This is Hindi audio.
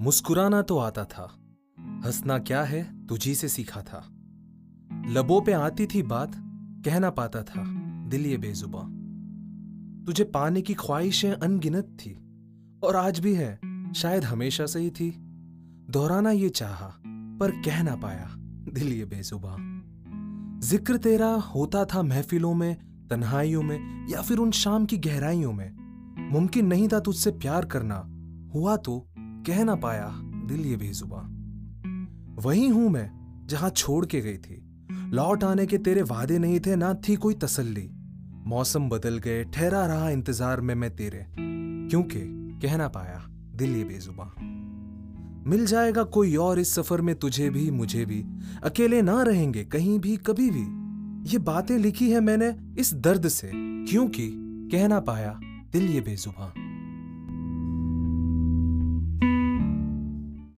मुस्कुराना तो आता था। हंसना क्या है? तुझी से सीखा था। लबों पे आती थी बात, कह ना पाता था। दिल ये बेजुबा तुझे पाने की ख्वाहिशें अनगिनत थी, और आज भी है। शायद हमेशा से ही थी। दोहराना ये चाहा, पर कह ना पाया। दिल ये बेजुबा ज़िक्र तेरा होता था महफिलों में, तन्हाइयों में, या फिर उन शाम की गहराइयों में। मुमकिन नहीं था तुझसे प्यार करना। हुआ तो कह ना पाया, दिल ये बेजुबा वही हूँ मैं, जहाँ छोड़ के गई थी। लौट आने के तेरे वादे नहीं थे, ना थी कोई तसल्ली। मौसम बदल गए, ठहरा रहा इंतज़ार में मैं तेरे। क्योंकि कह ना पाया, दिल ये बेजुबा मिल जाएगा कोई और इस सफ़र में तुझे भी, मुझे भी। अकेले ना रहेंगे, कहीं भी, कभी भी। ये बातें लिखी है मैंने इस दर्द से, क्योंकि कह ना पाया, दिल ये बेजुबा